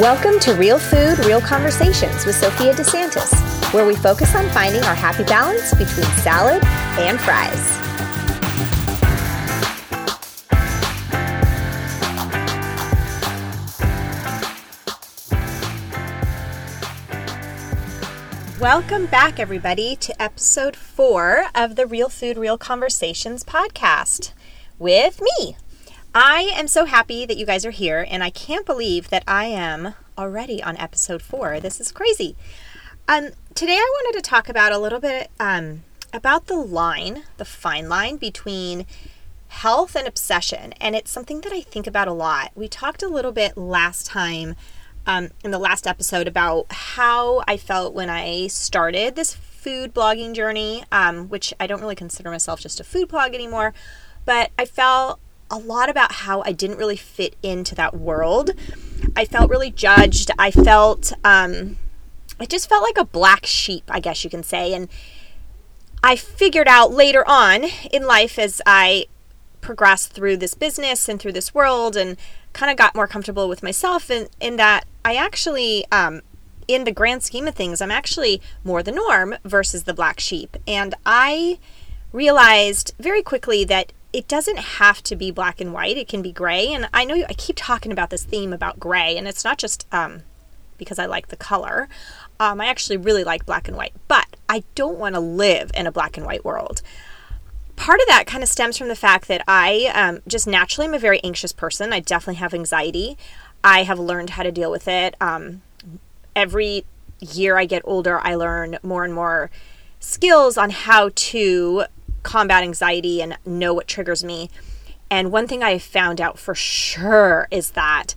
Welcome to Real Food, Real Conversations with Sophia DeSantis, where we focus on finding our happy balance between salad and fries. Welcome back, everybody, to episode four of the Real Food, Real Conversations podcast with me, I am so happy that you guys are here, and I can't believe that I am already on episode four. This is crazy. Um, today, I wanted to talk about a little bit um, about the line, the fine line between health and obsession, and it's something that I think about a lot. We talked a little bit last time um, in the last episode about how I felt when I started this food blogging journey, um, which I don't really consider myself just a food blog anymore, but I felt a lot about how I didn't really fit into that world. I felt really judged. I felt, um, I just felt like a black sheep, I guess you can say. And I figured out later on in life as I progressed through this business and through this world and kind of got more comfortable with myself in, in that I actually, um, in the grand scheme of things, I'm actually more the norm versus the black sheep. And I realized very quickly that it doesn't have to be black and white. It can be gray. And I know I keep talking about this theme about gray, and it's not just um, because I like the color. Um, I actually really like black and white, but I don't want to live in a black and white world. Part of that kind of stems from the fact that I um, just naturally am a very anxious person. I definitely have anxiety. I have learned how to deal with it. Um, every year I get older, I learn more and more skills on how to combat anxiety and know what triggers me. And one thing I found out for sure is that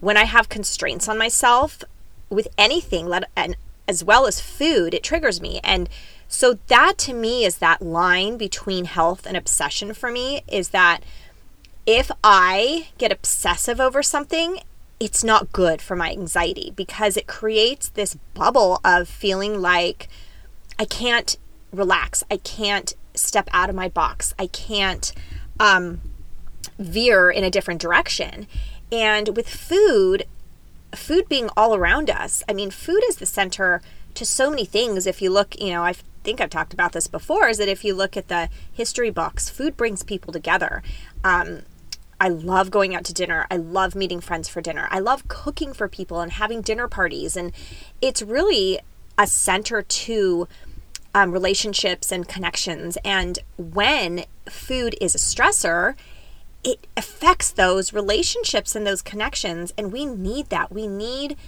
when I have constraints on myself with anything, let and as well as food, it triggers me. And so that to me is that line between health and obsession for me is that if I get obsessive over something, it's not good for my anxiety because it creates this bubble of feeling like I can't relax. I can't step out of my box. I can't um, veer in a different direction. And with food, food being all around us, I mean, food is the center to so many things. If you look, you know, I think I've talked about this before, is that if you look at the history books, food brings people together. Um, I love going out to dinner. I love meeting friends for dinner. I love cooking for people and having dinner parties. And it's really a center to um, relationships and connections. And when food is a stressor, it affects those relationships and those connections. And we need that. We need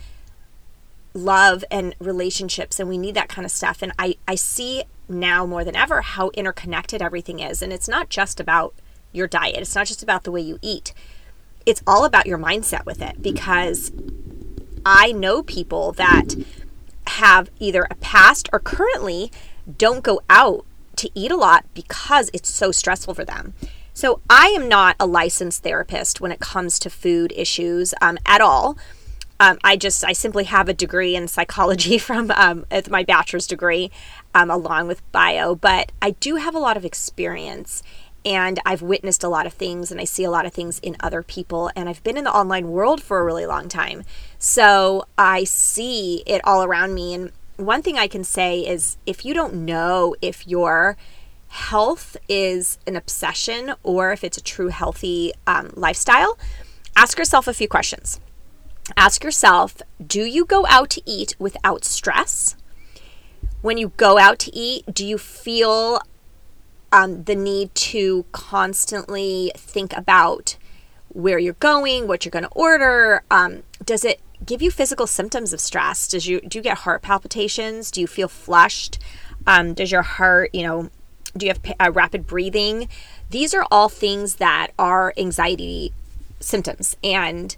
love and relationships and we need that kind of stuff. And I, I see now more than ever how interconnected everything is. And it's not just about your diet, it's not just about the way you eat, it's all about your mindset with it because I know people that have either a past or currently don't go out to eat a lot because it's so stressful for them. So I am not a licensed therapist when it comes to food issues um, at all. Um, I just I simply have a degree in psychology from um, my bachelor's degree, um, along with bio. But I do have a lot of experience, and I've witnessed a lot of things, and I see a lot of things in other people. And I've been in the online world for a really long time, so I see it all around me. And one thing I can say is if you don't know if your health is an obsession or if it's a true healthy um, lifestyle, ask yourself a few questions. Ask yourself Do you go out to eat without stress? When you go out to eat, do you feel um, the need to constantly think about where you're going, what you're going to order? Um, does it give you physical symptoms of stress? Does you do you get heart palpitations? Do you feel flushed? Um, does your heart, you know, do you have uh, rapid breathing? These are all things that are anxiety symptoms. And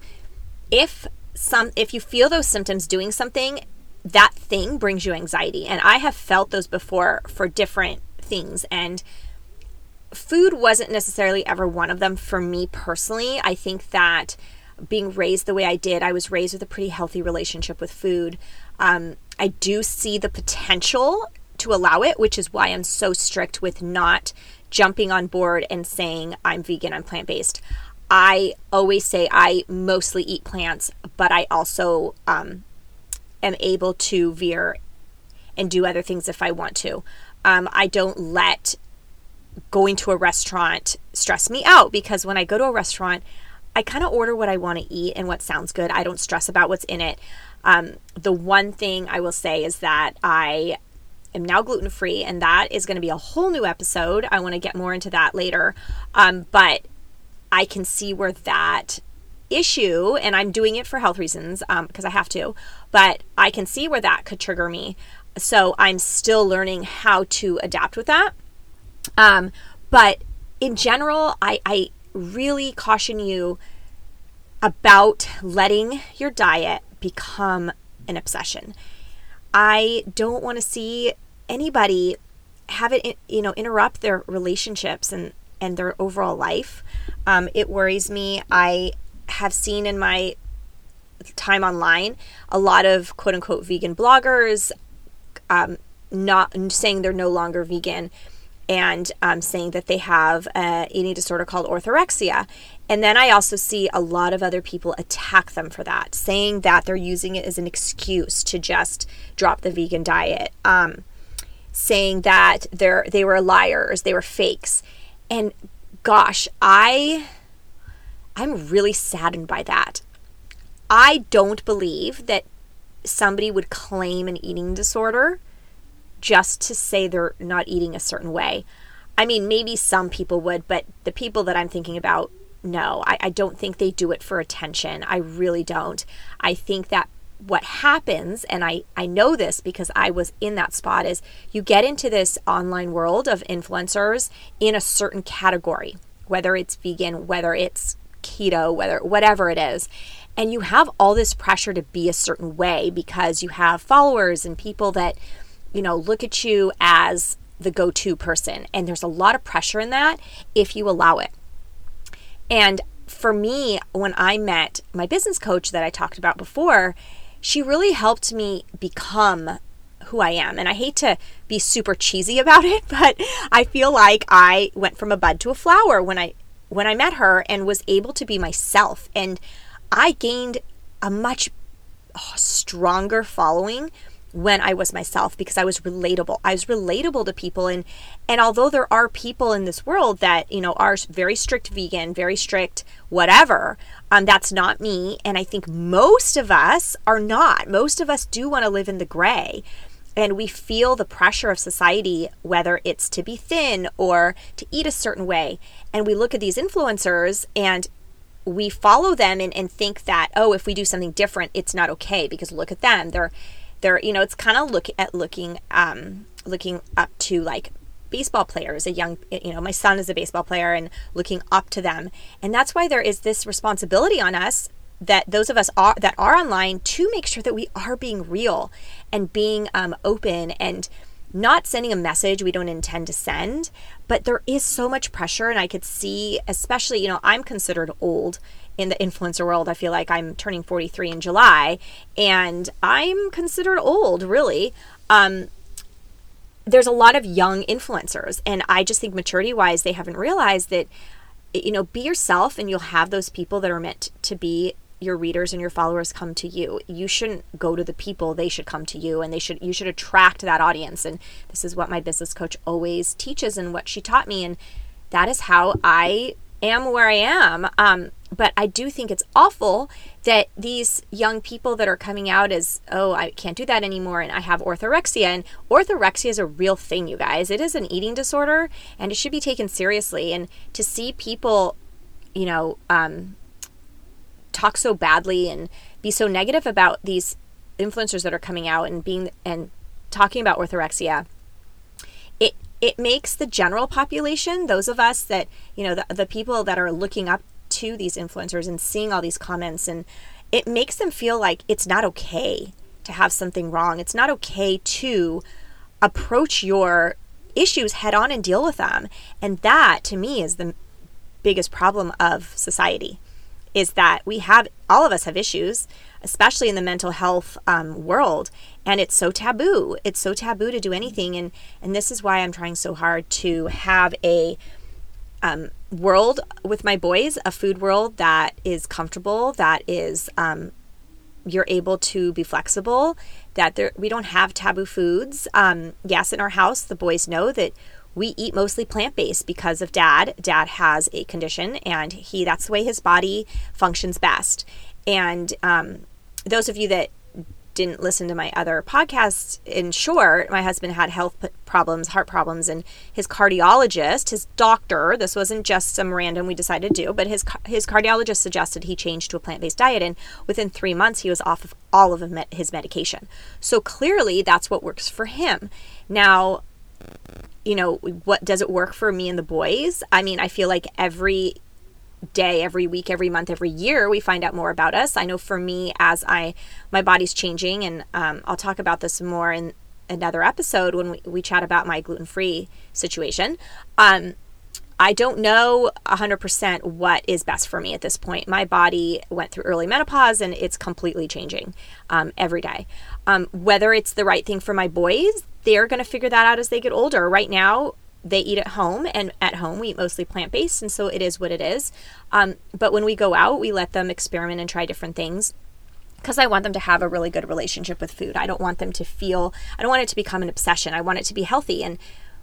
if some if you feel those symptoms doing something, that thing brings you anxiety. And I have felt those before for different things and food wasn't necessarily ever one of them for me personally. I think that being raised the way I did, I was raised with a pretty healthy relationship with food. Um, I do see the potential to allow it, which is why I'm so strict with not jumping on board and saying I'm vegan, I'm plant based. I always say I mostly eat plants, but I also um, am able to veer and do other things if I want to. Um, I don't let going to a restaurant stress me out because when I go to a restaurant, I kind of order what I want to eat and what sounds good. I don't stress about what's in it. Um, the one thing I will say is that I am now gluten free, and that is going to be a whole new episode. I want to get more into that later. Um, but I can see where that issue, and I'm doing it for health reasons because um, I have to, but I can see where that could trigger me. So I'm still learning how to adapt with that. Um, but in general, I, I really caution you about letting your diet become an obsession. I don't want to see anybody have it, you know, interrupt their relationships and and their overall life. Um, it worries me. I have seen in my time online a lot of quote unquote vegan bloggers um, not saying they're no longer vegan and um, saying that they have an eating disorder called orthorexia. And then I also see a lot of other people attack them for that, saying that they're using it as an excuse to just drop the vegan diet, um, saying that they're they were liars, they were fakes. And gosh, I I'm really saddened by that. I don't believe that somebody would claim an eating disorder just to say they're not eating a certain way. I mean, maybe some people would, but the people that I'm thinking about, no, I, I don't think they do it for attention. I really don't. I think that what happens, and I, I know this because I was in that spot, is you get into this online world of influencers in a certain category, whether it's vegan, whether it's keto, whether whatever it is. And you have all this pressure to be a certain way because you have followers and people that you know, look at you as the go to person. And there's a lot of pressure in that if you allow it. And for me, when I met my business coach that I talked about before, she really helped me become who I am. And I hate to be super cheesy about it, but I feel like I went from a bud to a flower when I when I met her and was able to be myself and I gained a much stronger following when I was myself because I was relatable. I was relatable to people and and although there are people in this world that, you know, are very strict vegan, very strict whatever, um that's not me and I think most of us are not. Most of us do want to live in the gray. And we feel the pressure of society, whether it's to be thin or to eat a certain way. And we look at these influencers and we follow them and, and think that, oh, if we do something different, it's not okay because look at them. They're they're you know it's kind of look at looking um looking up to like baseball players a young you know my son is a baseball player and looking up to them. And that's why there is this responsibility on us that those of us are that are online to make sure that we are being real and being um, open and not sending a message we don't intend to send. But there is so much pressure and i could see especially you know i'm considered old in the influencer world. I feel like I'm turning 43 in July and I'm considered old, really. Um, there's a lot of young influencers, and I just think maturity wise, they haven't realized that, you know, be yourself and you'll have those people that are meant to be your readers and your followers come to you. You shouldn't go to the people, they should come to you and they should you should attract that audience. And this is what my business coach always teaches and what she taught me and that is how I am where I am. Um, but I do think it's awful that these young people that are coming out as, oh, I can't do that anymore and I have orthorexia. And orthorexia is a real thing, you guys. It is an eating disorder and it should be taken seriously. And to see people, you know, um, talk so badly and be so negative about these influencers that are coming out and being and talking about orthorexia it it makes the general population those of us that you know the, the people that are looking up to these influencers and seeing all these comments and it makes them feel like it's not okay to have something wrong. It's not okay to approach your issues head on and deal with them. And that to me is the biggest problem of society is that we have all of us have issues especially in the mental health um, world and it's so taboo it's so taboo to do anything and and this is why i'm trying so hard to have a um, world with my boys, a food world that is comfortable, that is um, you're able to be flexible, that there, we don't have taboo foods. Um, yes, in our house, the boys know that we eat mostly plant-based because of dad. Dad has a condition and he that's the way his body functions best. And um, those of you that didn't listen to my other podcasts, in short, my husband had health problems, heart problems, and his cardiologist, his doctor, this wasn't just some random we decided to do, but his his cardiologist suggested he change to a plant-based diet, and within three months he was off of all of his medication. So clearly, that's what works for him. Now, you know, what does it work for me and the boys? I mean, I feel like every day every week every month every year we find out more about us. I know for me as i my body's changing and um, i'll talk about this more in another episode when we, we chat about my gluten-free situation. Um, i don't know 100% what is best for me at this point. My body went through early menopause and it's completely changing um, every day. Um, whether it's the right thing for my boys they're going to figure that out as they get older. Right now they eat at home and at home we eat mostly plant-based and so it is what it is. Um, but when we go out we let them experiment and try different things because i want them to have a really good relationship with food. I don't want them to feel i don't want it to become an obsession. I want it to be healthy. And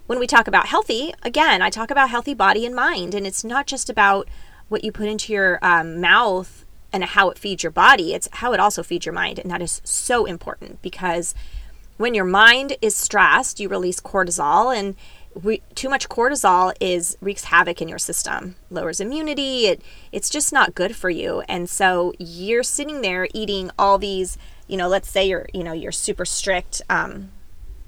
when we talk about healthy again i talk about healthy body and mind and it's not just about what you put into your um, mouth and how it feeds your body. It's how it also feeds your mind and that is so important because when your mind is stressed you release cortisol and we, too much cortisol is wreaks havoc in your system lowers immunity it it's just not good for you. And so you're sitting there eating all these you know let's say you're you know you're super strict um,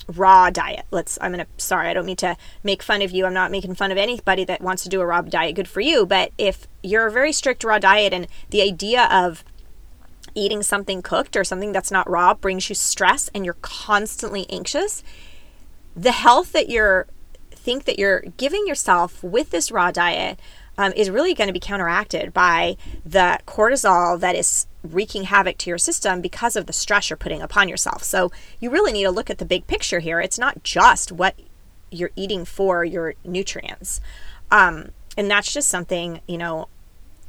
raw diet. Let's i'm gonna sorry i don't mean to make fun of you. I'm not making fun of anybody that wants to do a raw diet. Good for you. But if you're a very strict raw diet and the idea of eating something cooked or something that's not raw brings you stress and you're constantly anxious the health that you're think that you're giving yourself with this raw diet um, is really going to be counteracted by the cortisol that is wreaking havoc to your system because of the stress you're putting upon yourself. So you really need to look at the big picture here. It's not just what you're eating for your nutrients. Um, and that's just something, you know,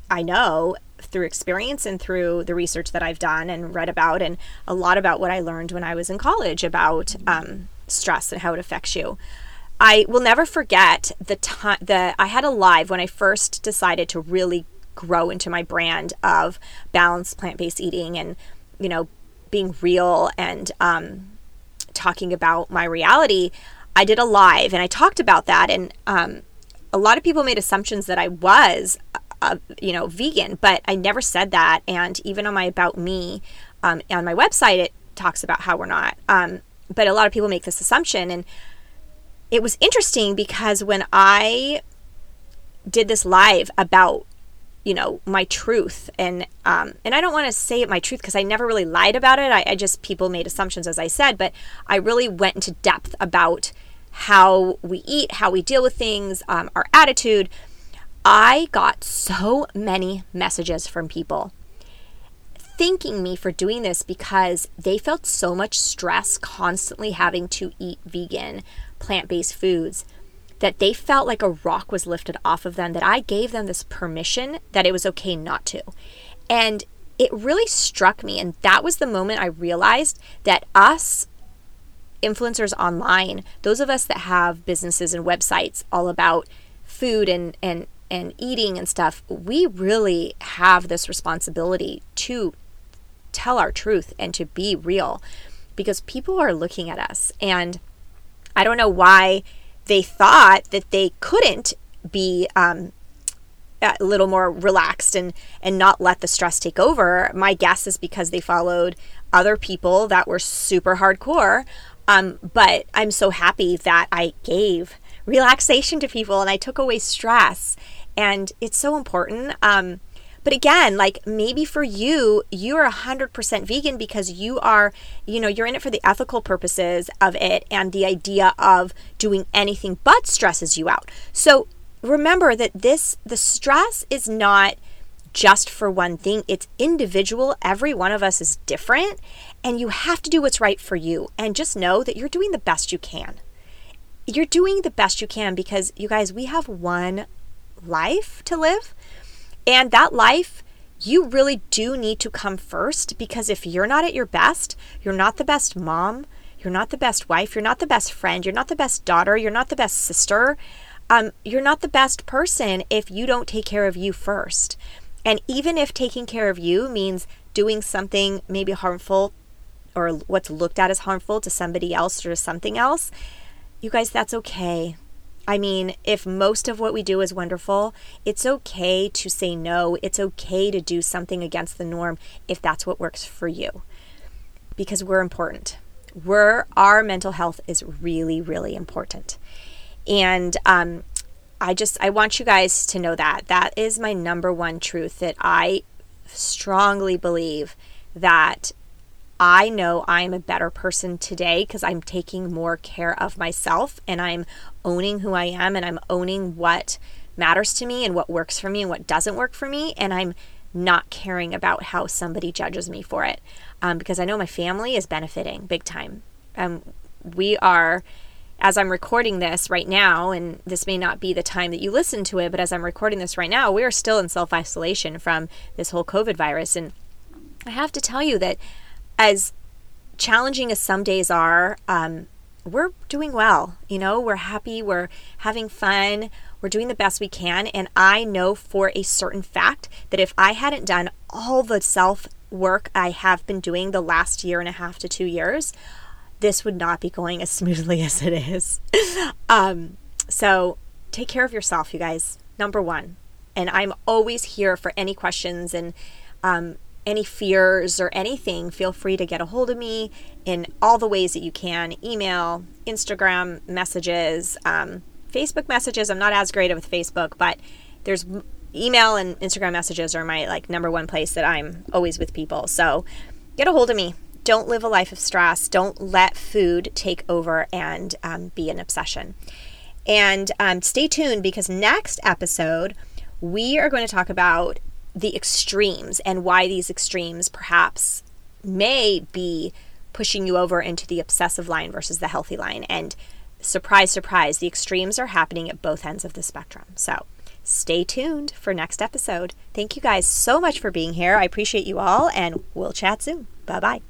I know through experience and through the research that I've done and read about, and a lot about what I learned when I was in college about um, stress and how it affects you. I will never forget the time that I had a live when I first decided to really grow into my brand of balanced plant-based eating and you know being real and um, talking about my reality. I did a live and I talked about that and um, a lot of people made assumptions that I was uh, you know vegan, but I never said that. And even on my about me um, on my website, it talks about how we're not. Um, but a lot of people make this assumption and it was interesting because when I did this live about you know my truth and um, and I don't want to say it my truth because I never really lied about it. I, I, just people made assumptions as I said, but I really went into depth about how we eat, how we deal with things, um, our attitude. I got so many messages from people thanking me for doing this because they felt so much stress constantly having to eat vegan, plant based foods that they felt like a rock was lifted off of them, that I gave them this permission that it was okay not to. And it really struck me. And that was the moment I realized that us influencers online, those of us that have businesses and websites all about food and, and, and eating and stuff, we really have this responsibility to tell our truth and to be real because people are looking at us. And I don't know why they thought that they couldn't be um, a little more relaxed and and not let the stress take over. My guess is because they followed other people that were super hardcore. Um, but I'm so happy that I gave relaxation to people and I took away stress, and it's so important. Um, but again, like maybe for you, you're 100% vegan because you are, you know, you're in it for the ethical purposes of it and the idea of doing anything but stresses you out. So remember that this, the stress is not just for one thing. It's individual. Every one of us is different, and you have to do what's right for you. And just know that you're doing the best you can. You're doing the best you can because, you guys, we have one life to live. And that life, you really do need to come first because if you're not at your best, you're not the best mom, you're not the best wife, you're not the best friend, you're not the best daughter, you're not the best sister. Um, you're not the best person if you don't take care of you first. And even if taking care of you means doing something maybe harmful or what's looked at as harmful to somebody else or to something else, you guys, that's okay. I mean, if most of what we do is wonderful, it's okay to say no. It's okay to do something against the norm if that's what works for you. Because we're important. We're our mental health is really, really important. And um, I just I want you guys to know that that is my number one truth that I strongly believe that I know I'm a better person today because I'm taking more care of myself and I'm owning who I am and I'm owning what matters to me and what works for me and what doesn't work for me. And I'm not caring about how somebody judges me for it um, because I know my family is benefiting big time. Um, we are, as I'm recording this right now, and this may not be the time that you listen to it, but as I'm recording this right now, we are still in self isolation from this whole COVID virus. And I have to tell you that as challenging as some days are, um, we're doing well. You know, we're happy, we're having fun, we're doing the best we can. And I know for a certain fact that if I hadn't done all the self work I have been doing the last year and a half to two years, this would not be going as smoothly as it is. um, so take care of yourself, you guys. Number one. And I'm always here for any questions and um, any fears or anything, feel free to get a hold of me in all the ways that you can email, Instagram messages, um, Facebook messages. I'm not as great with Facebook, but there's email and Instagram messages are my like number one place that I'm always with people. So get a hold of me. Don't live a life of stress. Don't let food take over and um, be an obsession. And um, stay tuned because next episode, we are going to talk about the extremes and why these extremes perhaps may be pushing you over into the obsessive line versus the healthy line. And surprise, surprise, the extremes are happening at both ends of the spectrum. So stay tuned for next episode. Thank you guys so much for being here. I appreciate you all, and we'll chat soon. Bye bye.